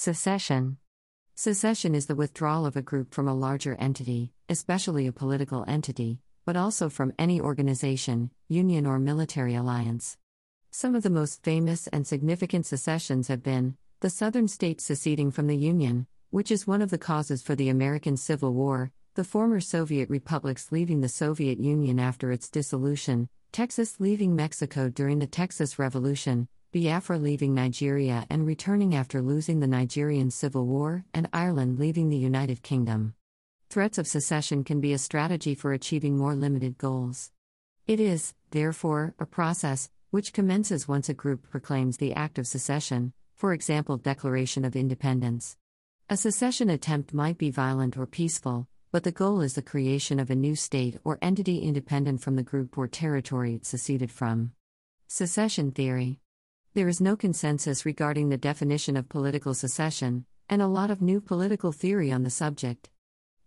Secession. Secession is the withdrawal of a group from a larger entity, especially a political entity, but also from any organization, union, or military alliance. Some of the most famous and significant secessions have been the Southern states seceding from the Union, which is one of the causes for the American Civil War, the former Soviet republics leaving the Soviet Union after its dissolution, Texas leaving Mexico during the Texas Revolution, Biafra leaving Nigeria and returning after losing the Nigerian Civil War, and Ireland leaving the United Kingdom. Threats of secession can be a strategy for achieving more limited goals. It is, therefore, a process which commences once a group proclaims the act of secession, for example, Declaration of Independence. A secession attempt might be violent or peaceful, but the goal is the creation of a new state or entity independent from the group or territory it seceded from. Secession theory. There is no consensus regarding the definition of political secession, and a lot of new political theory on the subject.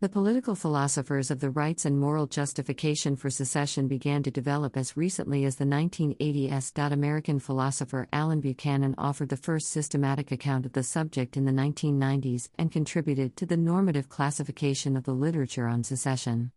The political philosophers of the rights and moral justification for secession began to develop as recently as the 1980s. American philosopher Allen Buchanan offered the first systematic account of the subject in the 1990s and contributed to the normative classification of the literature on secession.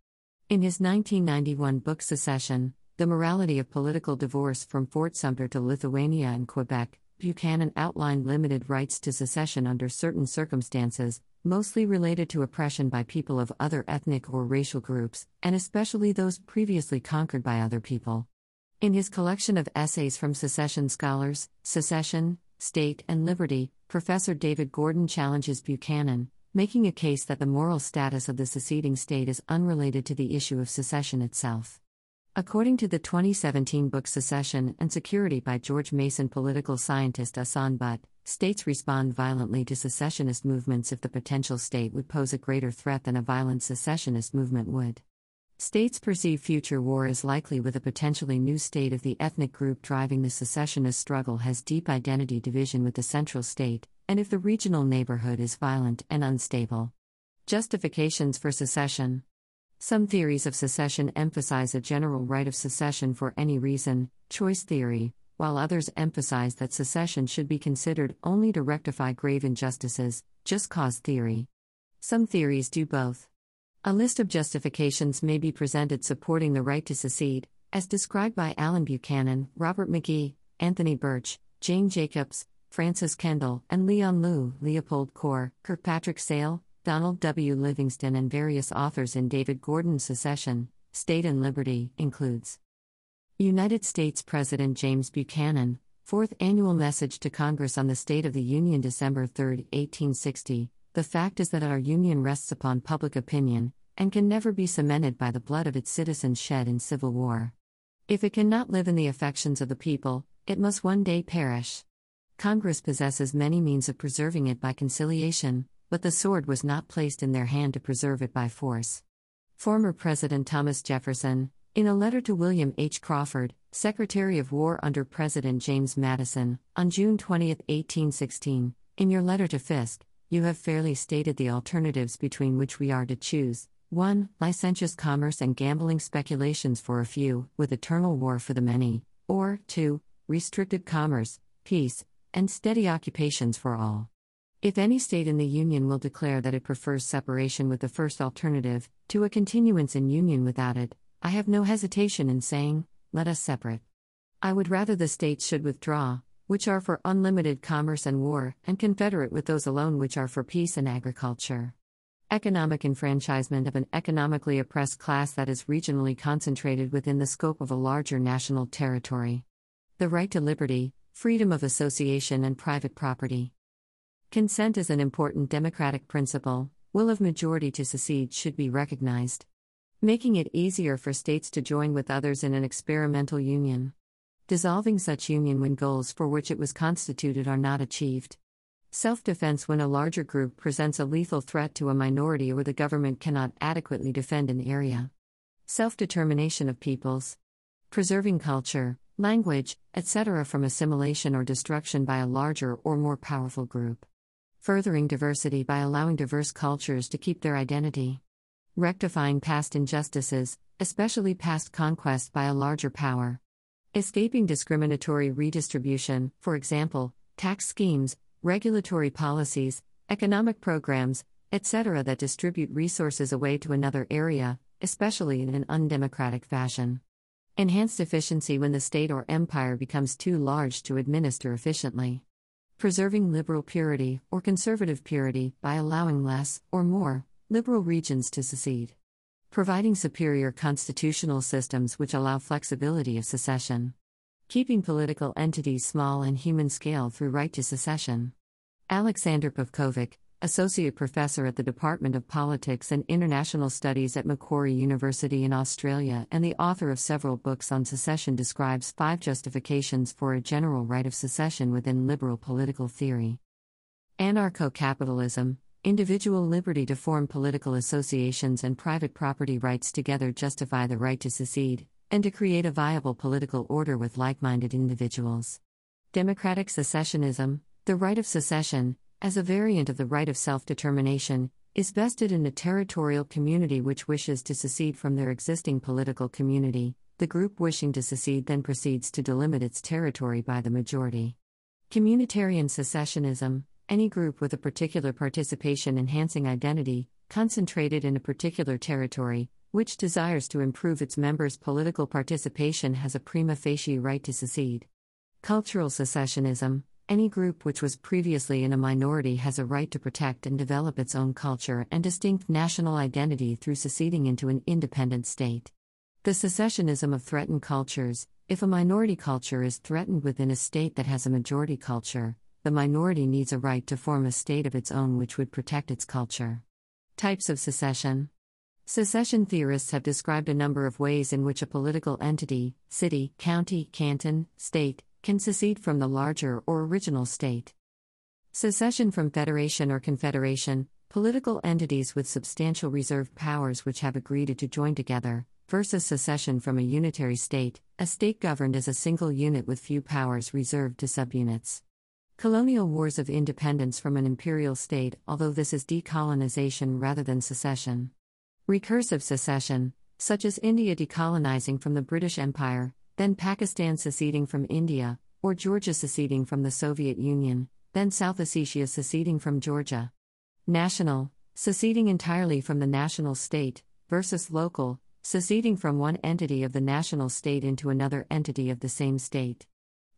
In his 1991 book Secession, The Morality of Political Divorce from Fort Sumter to Lithuania and Quebec, Buchanan outlined limited rights to secession under certain circumstances, mostly related to oppression by people of other ethnic or racial groups, and especially those previously conquered by other people. In his collection of essays from secession scholars, Secession, State, and Liberty, Professor David Gordon challenges Buchanan, making a case that the moral status of the seceding state is unrelated to the issue of secession itself. According to the 2017 book Secession and Security by George Mason political scientist Ahsan Butt, states respond violently to secessionist movements if the potential state would pose a greater threat than a violent secessionist movement would. States perceive future war as likely with a potentially new state if the ethnic group driving the secessionist struggle has deep identity division with the central state, and if the regional neighborhood is violent and unstable. Justifications for secession some theories of secession emphasize a general right of secession for any reason, choice theory, while others emphasize that secession should be considered only to rectify grave injustices, just cause theory. Some theories do both. A list of justifications may be presented supporting the right to secede, as described by Allen Buchanan, Robert McGee, Anthony Birch, Jane Jacobs, Frances Kendall, and Leon Louw, Leopold Kohr, Kirkpatrick Sale, Donald W. Livingston, and various authors in David Gordon's Secession, State and Liberty, includes United States President James Buchanan, Fourth Annual Message to Congress on the State of the Union, December 3, 1860. The fact is that our Union rests upon public opinion, and can never be cemented by the blood of its citizens shed in civil war. If it cannot live in the affections of the people, it must one day perish. Congress possesses many means of preserving it by conciliation, but the sword was not placed in their hand to preserve it by force. Former President Thomas Jefferson, in a letter to William H. Crawford, Secretary of War under President James Madison, on June 20, 1816, in your letter to Fisk, you have fairly stated the alternatives between which we are to choose 1. Licentious commerce and gambling speculations for a few, with eternal war for the many, or 2. Restricted commerce, peace, and steady occupations for all. If any state in the Union will declare that it prefers separation with the first alternative, to a continuance in Union without it, I have no hesitation in saying, let us separate. I would rather the states should withdraw, which are for unlimited commerce and war, and confederate with those alone which are for peace and agriculture. Economic enfranchisement of an economically oppressed class that is regionally concentrated within the scope of a larger national territory. The right to liberty, freedom of association, and private property. Consent is an important democratic principle, will of majority to secede should be recognized. Making it easier for states to join with others in an experimental union. Dissolving such union when goals for which it was constituted are not achieved. Self defense when a larger group presents a lethal threat to a minority or the government cannot adequately defend an area. Self determination of peoples. Preserving culture, language, etc. from assimilation or destruction by a larger or more powerful group furthering diversity by allowing diverse cultures to keep their identity, rectifying past injustices, especially past conquest by a larger power, escaping discriminatory redistribution, for example, tax schemes, regulatory policies, economic programs, etc., that distribute resources away to another area, especially in an undemocratic fashion. Enhanced efficiency when the state or empire becomes too large to administer efficiently. Preserving liberal purity or conservative purity by allowing less, or more, liberal regions to secede. Providing superior constitutional systems which allow flexibility of secession. Keeping political entities small and human scale through right to secession. Alexander Pavkovic, Associate Professor at the Department of Politics and International Studies at Macquarie University in Australia and the author of several books on secession, describes five justifications for a general right of secession within liberal political theory. Anarcho capitalism, individual liberty to form political associations and private property rights together justify the right to secede, and to create a viable political order with like minded individuals. Democratic secessionism, the right of secession, as a variant of the right of self determination, is vested in a territorial community which wishes to secede from their existing political community. The group wishing to secede then proceeds to delimit its territory by the majority. Communitarian secessionism, any group with a particular participation enhancing identity, concentrated in a particular territory, which desires to improve its members' political participation has a prima facie right to secede. Cultural secessionism, any group which was previously in a minority has a right to protect and develop its own culture and distinct national identity through seceding into an independent state. The secessionism of threatened cultures if a minority culture is threatened within a state that has a majority culture, the minority needs a right to form a state of its own which would protect its culture. Types of secession Secession theorists have described a number of ways in which a political entity, city, county, canton, state, can secede from the larger or original state. Secession from federation or confederation, political entities with substantial reserved powers which have agreed to join together, versus secession from a unitary state, a state governed as a single unit with few powers reserved to subunits. Colonial wars of independence from an imperial state, although this is decolonization rather than secession. Recursive secession, such as India decolonizing from the British Empire, then Pakistan seceding from India, or Georgia seceding from the Soviet Union, then South Ossetia seceding from Georgia. National, seceding entirely from the national state, versus local, seceding from one entity of the national state into another entity of the same state.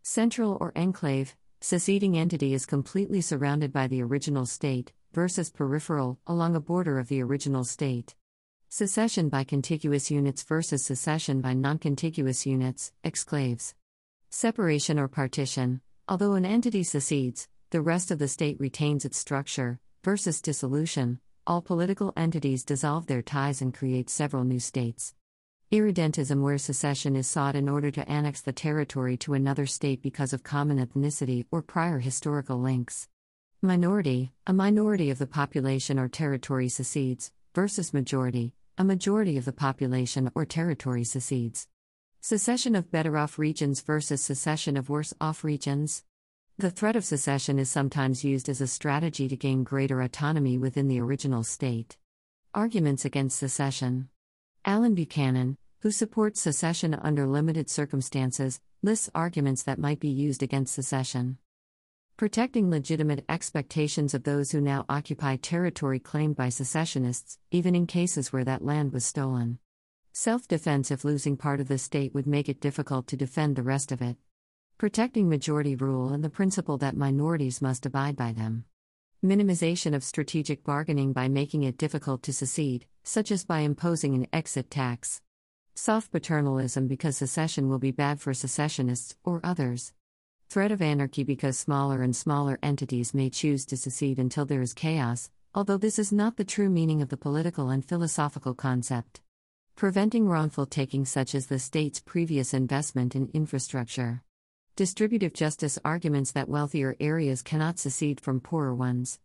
Central or enclave, seceding entity is completely surrounded by the original state, versus peripheral, along a border of the original state. Secession by contiguous units versus secession by noncontiguous units, exclaves. Separation or partition, although an entity secedes, the rest of the state retains its structure, versus dissolution, all political entities dissolve their ties and create several new states. Irredentism, where secession is sought in order to annex the territory to another state because of common ethnicity or prior historical links. Minority, a minority of the population or territory secedes, versus majority, a majority of the population or territory secedes. Secession of better off regions versus secession of worse off regions. The threat of secession is sometimes used as a strategy to gain greater autonomy within the original state. Arguments against secession. Allen Buchanan, who supports secession under limited circumstances, lists arguments that might be used against secession protecting legitimate expectations of those who now occupy territory claimed by secessionists, even in cases where that land was stolen. Self defense if losing part of the state would make it difficult to defend the rest of it. Protecting majority rule and the principle that minorities must abide by them. Minimization of strategic bargaining by making it difficult to secede, such as by imposing an exit tax. Soft paternalism because secession will be bad for secessionists or others. Threat of anarchy because smaller and smaller entities may choose to secede until there is chaos, although this is not the true meaning of the political and philosophical concept. Preventing wrongful taking, such as the state's previous investment in infrastructure. Distributive justice arguments that wealthier areas cannot secede from poorer ones.